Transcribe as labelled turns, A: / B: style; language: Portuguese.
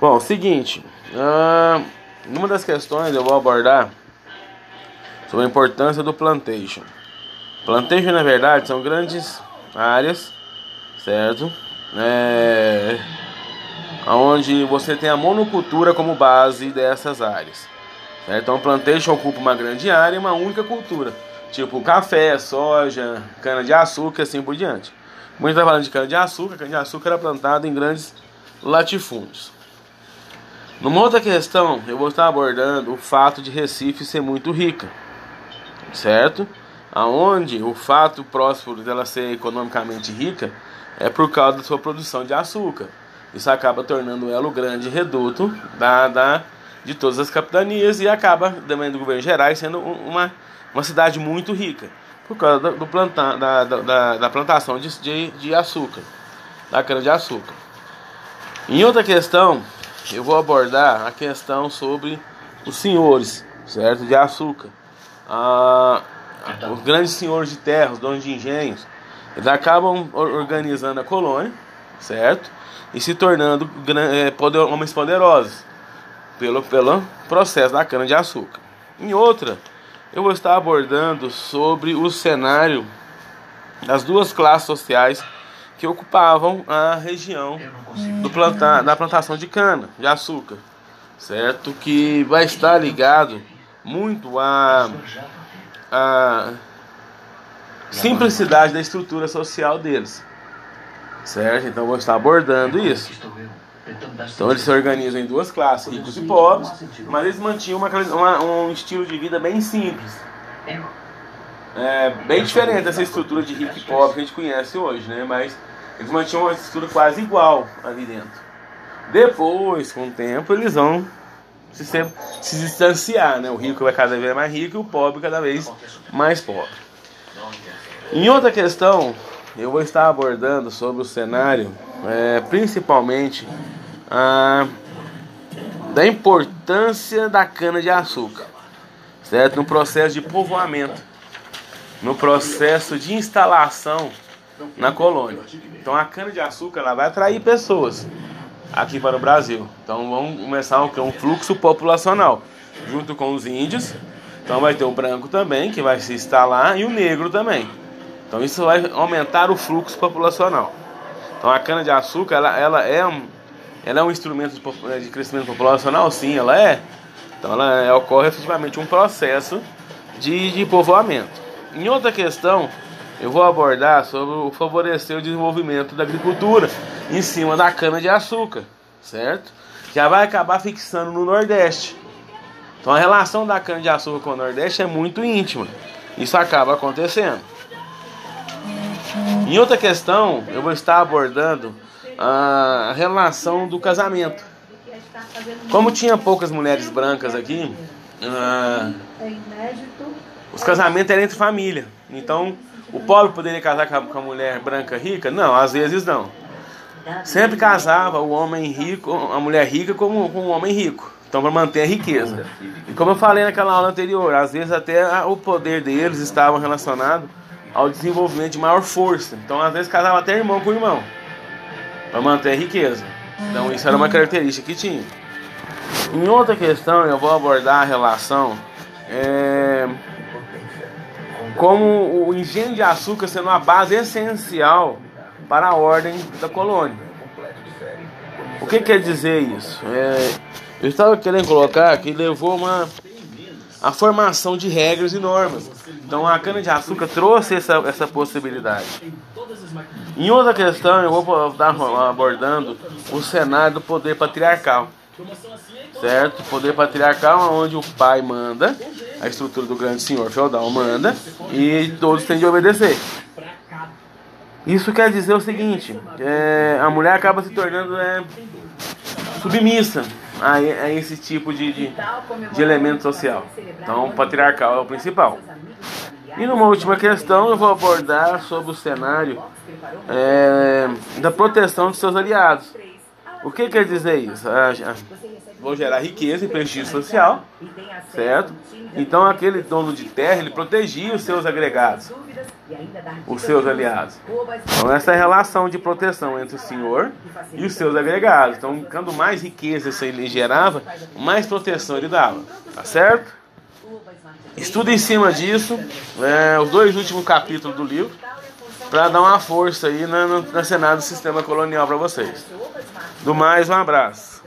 A: Bom, seguinte, uh, numa das questões eu vou abordar sobre a importância do plantation. Plantation, na verdade, são grandes áreas, certo? É, onde você tem a monocultura como base dessas áreas. Certo? Então, plantation ocupa uma grande área e uma única cultura, tipo café, soja, cana-de-açúcar e assim por diante. Muitos está falando de cana-de-açúcar, cana-de-açúcar era plantado em grandes latifúndios. Numa outra questão, eu vou estar abordando o fato de Recife ser muito rica, certo? Aonde o fato próspero dela ser economicamente rica é por causa da sua produção de açúcar. Isso acaba tornando ela o grande reduto da, da, de todas as capitanias e acaba, também do governo Gerais, sendo uma, uma cidade muito rica por causa do planta, da, da, da plantação de, de, de açúcar, da cana de açúcar. Em outra questão, eu vou abordar a questão sobre os senhores, certo, de açúcar. Ah, os grandes senhores de terra, os donos de engenhos, eles acabam organizando a colônia, certo? E se tornando é, poder, homens poderosos pelo, pelo processo da cana-de-açúcar. Em outra, eu vou estar abordando sobre o cenário das duas classes sociais que ocupavam a região do planta, da plantação de cana, de açúcar, certo? Que vai estar ligado muito a, a simplicidade da estrutura social deles. Certo? Então vou estar abordando isso. Então eles se organizam em duas classes, ricos e pobres, mas eles mantinham uma, uma, um estilo de vida bem simples. É bem diferente dessa estrutura de rico e pobre que a gente conhece hoje, né? Mas eles mantinham uma estrutura quase igual ali dentro. Depois, com o tempo, eles vão se, se distanciar, né? O rico vai cada vez mais rico e o pobre cada vez mais pobre. Em outra questão, eu vou estar abordando sobre o cenário, é, principalmente a, da importância da cana de açúcar, certo? No processo de povoamento, no processo de instalação na colônia. Então a cana de açúcar ela vai atrair pessoas aqui para o Brasil. Então vamos começar um, um fluxo populacional junto com os índios. Então vai ter o branco também que vai se instalar e o negro também. Então isso vai aumentar o fluxo populacional. Então a cana de açúcar ela, ela é ela é um instrumento de, de crescimento populacional, sim, ela é. Então ela ocorre efetivamente um processo de, de povoamento. Em outra questão, eu vou abordar sobre o favorecer o desenvolvimento da agricultura em cima da cana de açúcar, certo? Já vai acabar fixando no Nordeste. Então a relação da cana de açúcar com o Nordeste é muito íntima. Isso acaba acontecendo. Em outra questão, eu vou estar abordando a relação do casamento. Como tinha poucas mulheres brancas aqui, uh, os casamentos eram entre família. Então, o pobre poderia casar com a mulher branca rica? Não, às vezes não. Sempre casava o homem rico, a mulher rica com, com o homem rico. Então, para manter a riqueza. E como eu falei naquela aula anterior, às vezes até o poder deles estava relacionado ao desenvolvimento de maior força. Então, às vezes casava até irmão com irmão, para manter a riqueza. Então, isso era uma característica que tinha. Em outra questão, eu vou abordar a relação é, como o engenho de açúcar sendo uma base essencial para a ordem da colônia. O que quer dizer isso? É, eu estava querendo colocar que levou uma a formação de regras e normas. Então a cana de açúcar trouxe essa, essa possibilidade. Em outra questão, eu vou estar abordando o cenário do poder patriarcal. Certo? Poder patriarcal onde o pai manda a estrutura do grande senhor feudal manda e todos têm de obedecer. Isso quer dizer o seguinte: é, a mulher acaba se tornando é, submissa a, a, esse tipo de, de, de elemento social. Então, o patriarcal é o principal. E numa última questão, eu vou abordar sobre o cenário é, da proteção de seus aliados. O que quer dizer isso? Ah, vou gerar riqueza e prestígio social, certo? Então aquele dono de terra, ele protegia os seus agregados, os seus aliados. Então essa é a relação de proteção entre o senhor e os seus agregados. Então, quanto mais riqueza ele gerava, mais proteção ele dava. Tá certo? Estuda em cima disso, é, os dois últimos capítulos do livro, para dar uma força aí na, na, na do Sistema Colonial para vocês. Do mais, um abraço.